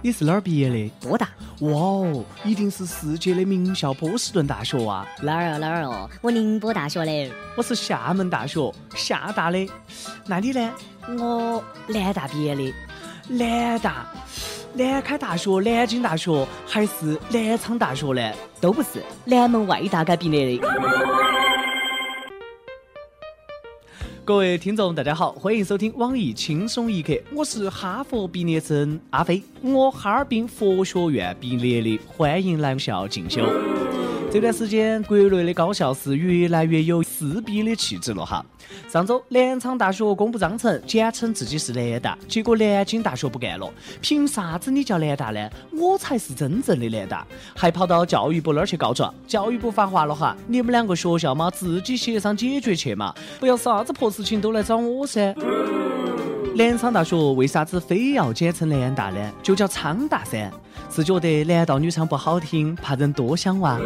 你是哪儿毕业的？多大？哇哦，一定是世界的名校波士顿大学啊！哪儿啊哪儿哦？我宁波大学的。我是厦门大学厦大的。那你呢？我南大毕业的。南大、南开大学、南京大学还是南昌大学呢？都不是，南门外大街毕业的。各位听众，大家好，欢迎收听网易轻松一刻，我是哈佛毕业生阿飞，我哈尔滨佛学院毕业的，欢迎来校进修。这段时间，国内的高校是越来越有撕逼的气质了哈。上周，南昌大学公布章程，简称自己是南大，结果南京大学不干了，凭啥子你叫南大呢？我才是真正的南大，还跑到教育部那儿去告状。教育部发话了哈，你们两个学校嘛，自己协商解决去嘛，不要啥子破事情都来找我噻。南昌大学为啥子非要简称南大呢？就叫昌大噻，是觉得男盗女娼不好听，怕人多想哇。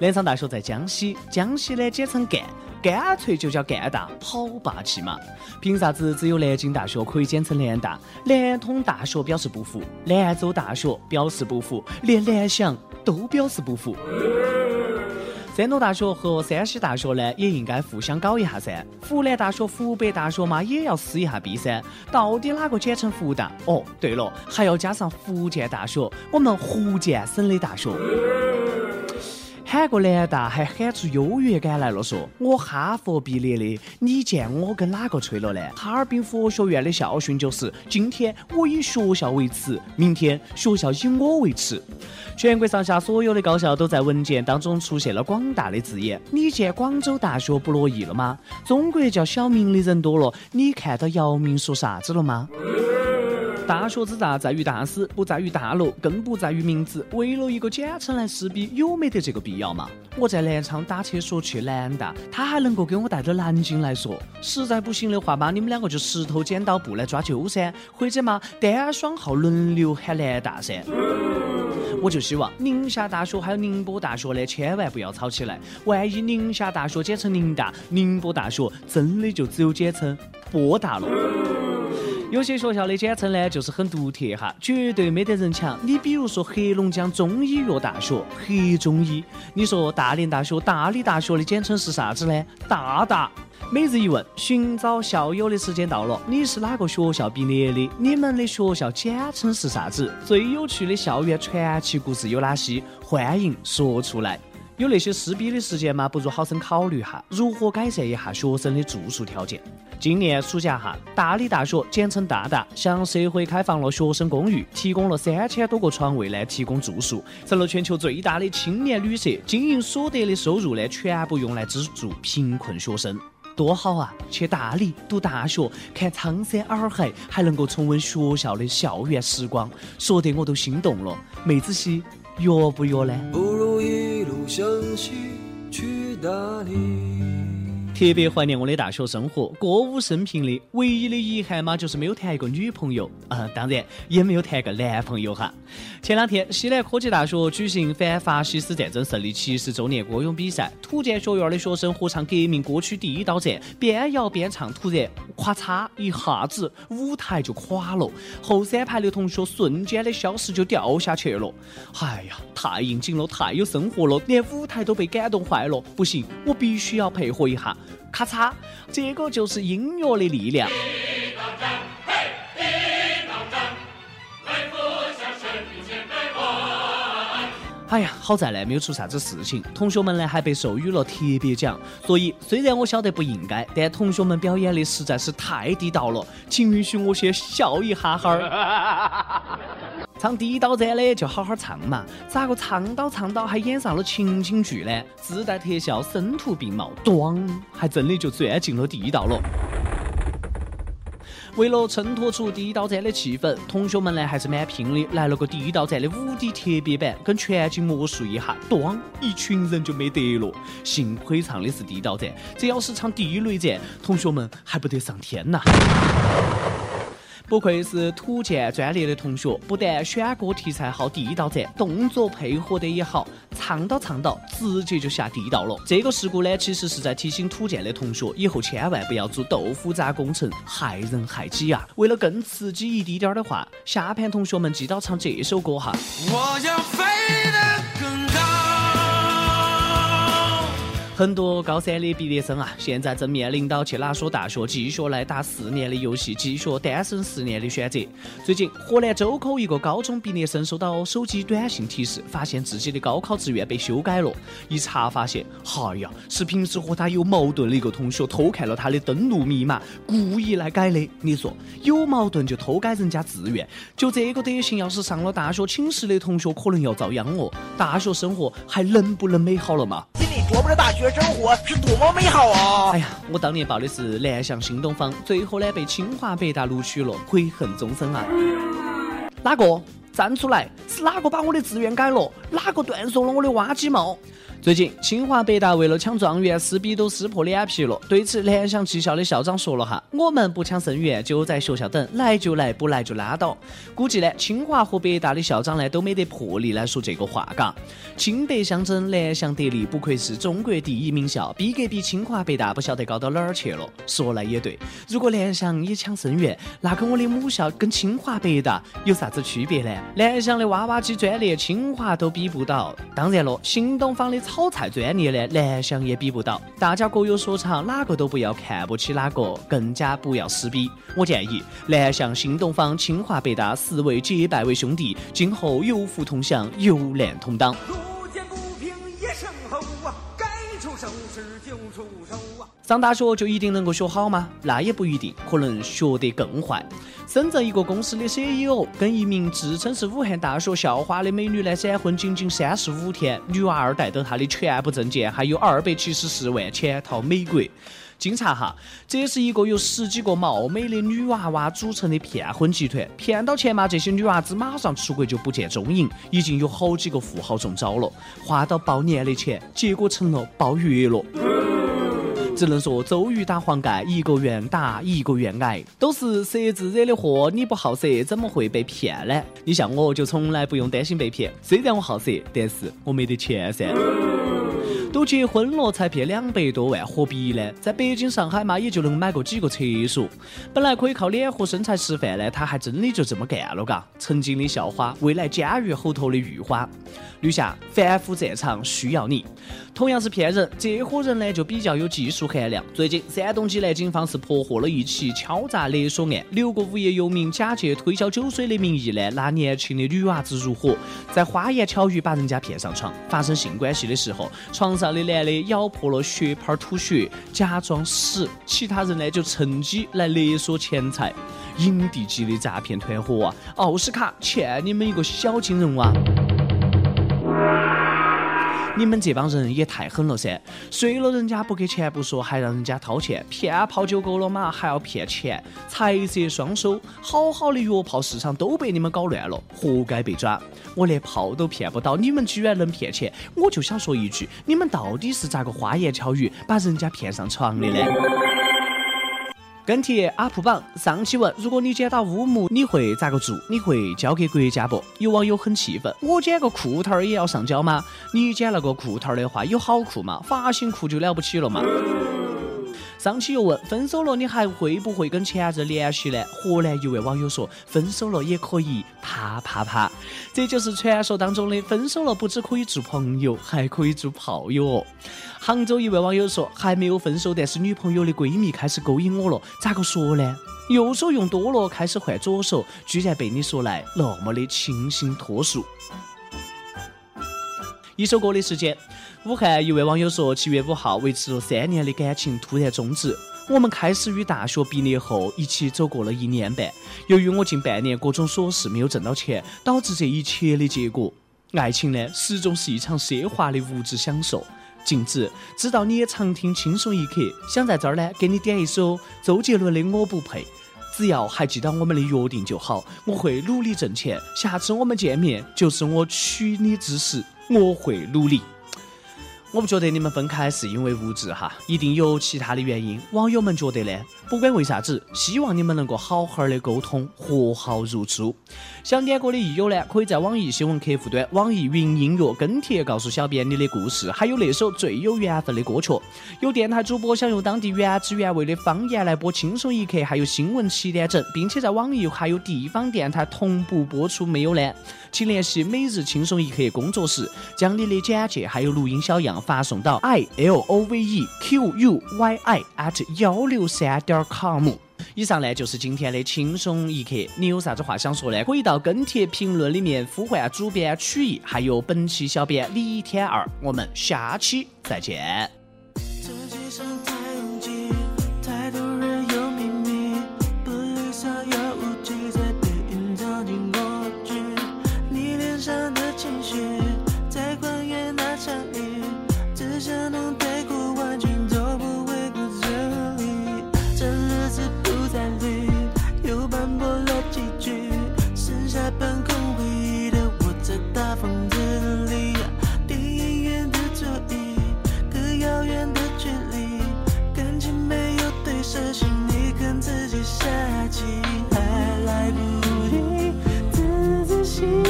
南昌大学在江西，江西呢简称赣，干脆就叫赣大，好霸气嘛！凭啥子只有南京大学可以简称南大？南通大学表示不服，兰州大学表示不服，连南翔都表示不服。山东大学和山西大学呢，也应该互相搞一下噻。湖南大学、湖北大学嘛，也要撕一下逼噻。到底哪个简称湖大？哦，对了，还要加上福建大学，我们福建省的大学。喊个南大还喊出优越感来了，说我哈佛毕业的，你见我跟哪个吹了呢？哈尔滨佛学院的校训就是：今天我以学校为耻，明天学校以我为耻。全国上下所有的高校都在文件当中出现了广大的字眼。你见广州大学不乐意了吗？中国叫小明的人多了，你看到姚明说啥子了吗？大学之大，在于大师，不在于大楼，更不在于名字。为了一个简称来撕逼，有没得这个必要嘛？我在南昌打车说去南大，他还能够给我带到南京来说。实在不行的话嘛，你们两个就石头剪刀布来抓阄噻，或者嘛单双号轮流喊南大噻。我就希望宁夏大学还有宁波大学的，千万不要吵起来。万一宁夏大学简称宁大，宁波大学真的就只有简称波大了。有些学校的简称呢，就是很独特哈，绝对没得人抢。你比如说黑龙江中医药大学，黑中医。你说大连大学、大理大学的简称是啥子呢？大大。每日一问，寻找校友的时间到了。你是哪个学校毕业的？你们的学校简称是啥子？最有趣的校园传奇故事有哪些？欢迎说出来。有那些撕逼的时间吗？不如好生考虑哈，如何改善一下学生的住宿条件。今年暑假哈，大理大学简称大大，向社会开放了学生公寓，提供了三千多个床位呢，提供住宿，成了全球最大的青年旅社。经营所得的收入呢，全部用来资助贫困学生，多好啊！去大理读大学，看苍山洱海，还能够重温学校的校园时光，说得我都心动了。妹子些。约不约呢？不如一路向西去大理。特别怀念我的大学生活，歌舞升平的。唯一的遗憾嘛，就是没有谈一个女朋友啊，当然也没有谈个男朋友哈。前两天，西南科技大学举行反法西斯战争胜利七十周年歌咏比赛，土建学院的学生合唱革命歌曲《第一刀战》，边摇边唱，突然咔嚓一下子舞台就垮了，后三排的同学瞬间的消失就掉下去了。哎呀，太应景了，太有生活了，连舞台都被感动坏了。不行，我必须要配合一下。咔嚓，这个就是音乐的力量。哎呀，好在呢没有出啥子事情，同学们呢还被授予了特别奖。所以虽然我晓得不应该，但同学们表演的实在是太地道了，请允许我先笑一哈哈儿。唱地道战的就好好唱嘛，咋个唱到唱到还演上了情景剧呢？自带特效，声图并茂，咣，还真的就钻进了地道了。为了衬托出地道战的气氛，同学们呢还是蛮拼的，来了个地道战的五 D 特别版，跟全景魔术一下，咣，一群人就没得了。幸亏唱的是地道战，这要是唱地雷战，同学们还不得上天呐！不愧是土建专业的同学，不但选歌题材好，地道赞，动作配合的也好，唱到唱到直接就下地道了。这个事故呢，其实是在提醒土建的同学，以后千万不要做豆腐渣工程，害人害己啊！为了更刺激一滴点儿的话，下盘同学们记到唱这首歌哈。我要飞很多高三的毕业生啊，现在正面临到去哪所大学继续来打四年的游戏，继续单身四年的选择。最近，河南周口一个高中毕业生收到手机短信提示，发现自己的高考志愿被修改了。一查发现，哎呀，是平时和他有矛盾的一个同学偷看了他的登录密码，故意来改的。你说，有矛盾就偷改人家志愿，就这个德行，要是上了大学寝室的同学，可能要遭殃哦。大学生活还能不能美好了嘛？我们的大学生活是多么美好啊！哎呀，我当年报的是南翔新东方，最后呢被清华北大录取了，悔恨终生啊！哪个站出来？是哪个把我的志愿改了？哪个断送了我的挖机帽？最近，清华北大为了抢状元，撕逼都撕破脸皮了。对此，南翔技校的校长说了哈：“我们不抢生源，就在学校等，来就来，不来就拉倒。”估计呢，清华和北大的校长呢都没得魄力来说这个话，嘎。清北相争，南翔得利，不愧是中国第一名校，逼格比清华北大不晓得高到哪儿去了。说来也对，如果南翔也抢生源，那跟我的母校跟清华北大有啥子区别呢？南翔的挖挖机专利，清华都比不到。当然了，新东方的炒菜专业的，南翔也比不到。大家各有所长，哪个都不要看不起哪个，更加不要撕逼。我建议南翔、新东方、清华、北大四位结拜为兄弟，今后有福同享，有难同当。上大学就一定能够学好吗？那也不一定，可能学得更坏。深圳一个公司的 CEO 跟一名自称是武汉大学校花的美女呢闪婚仅仅三十五天，女娃儿带着她的全部证件，还有二百七十四万潜逃美国。经查哈，这是一个由十几个貌美的女娃娃组成的骗婚集团。骗到钱嘛，这些女娃子马上出国就不见踪影。已经有好几个富豪中招了，花到包年的钱，结果成了包月了。只能说周瑜打黄盖，一个愿打，一个愿挨，都是色字惹的祸。你不好色，怎么会被骗呢？你像我就从来不用担心被骗，虽然我好色，但是我没得钱噻。都结婚了才骗两百多万，何必呢？在北京、上海嘛，也就能买个几个厕所。本来可以靠脸和身材吃饭的，他还真的就这么干了，嘎！曾经的校花，未来监狱后头的玉花。女侠，反腐战场需要你。同样是骗人，这伙人呢就比较有技术含量。最近，山东济南警方是破获了一起敲诈勒索案，六个无业游民假借推销酒水的名义呢，拿年轻的女娃子入伙，在花言巧语把人家骗上床，发生性关系的时候，床上的男的咬破了血泡吐血，假装死，其他人呢就趁机来勒索钱财，影帝级的诈骗团伙啊！奥斯卡欠你们一个小金人哇！你们这帮人也太狠了噻！睡了人家不给钱不说，还让人家掏钱，骗炮就够了嘛，还要骗钱，财色双收，好好的药炮市场都被你们搞乱了，活该被抓！我连炮都骗不到，你们居然能骗钱，我就想说一句，你们到底是咋个花言巧语把人家骗上床的呢？跟帖阿普榜上期问：如果你捡到乌木，你会咋个做？你会交给国家不？有网友很气愤：我捡个裤头儿也要上交吗？你捡了个裤头儿的话，有好裤吗？发型裤就了不起了嘛？张期又问：分手了你还会不会跟前任联系呢？河南一位网友说：分手了也可以啪啪啪。这就是传说当中的分手了不只可以做朋友，还可以做炮友哦。杭州一位网友说：“还没有分手，但是女朋友的闺蜜开始勾引我了，咋个说呢？右手用多了，开始换左手，居然被你说来那么的清新脱俗。”一首歌的时间，武汉一位网友说：“七月五号，维持了三年的感情突然终止。我们开始于大学毕业后，一起走过了一年半。由于我近半年各种琐事没有挣到钱，导致这一切的结果。爱情呢，始终是一场奢华的物质享受。”静子，知道你也常听轻松一刻，想在这儿呢给你点一首周杰伦的《我不配》。只要还记得我们的约定就好，我会努力挣钱。下次我们见面，就是我娶你之时，我会努力。我不觉得你们分开是因为物质哈，一定有其他的原因。网友们觉得呢，不管为啥子，希望你们能够好好的沟通，和好如初。想点歌的益友呢，可以在网易新闻客户端、网易云音乐跟帖告诉小编你的故事，还有那首最有缘分的歌曲。有电台主播想用当地原汁原味的方言来播《轻松一刻》，还有新闻七点整，并且在网易还有地方电台同步播出没有呢？请联系每日轻松一刻工作室，将你的简介还有录音小样发送到 i l o v e q u y i at 幺六三点 com。以上呢就是今天的轻松一刻，你有啥子话想说呢？可以到跟帖评论里面呼唤主编曲艺，还有本期小编李天二。我们下期再见。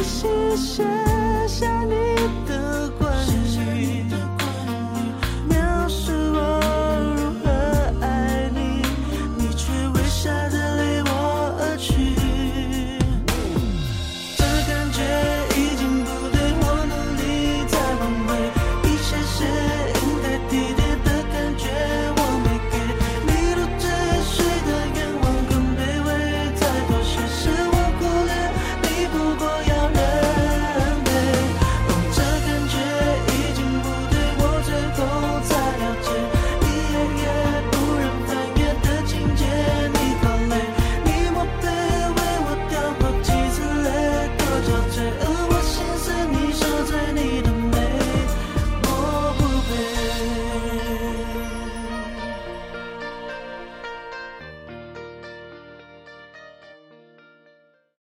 还来不及，仔仔细细写下你。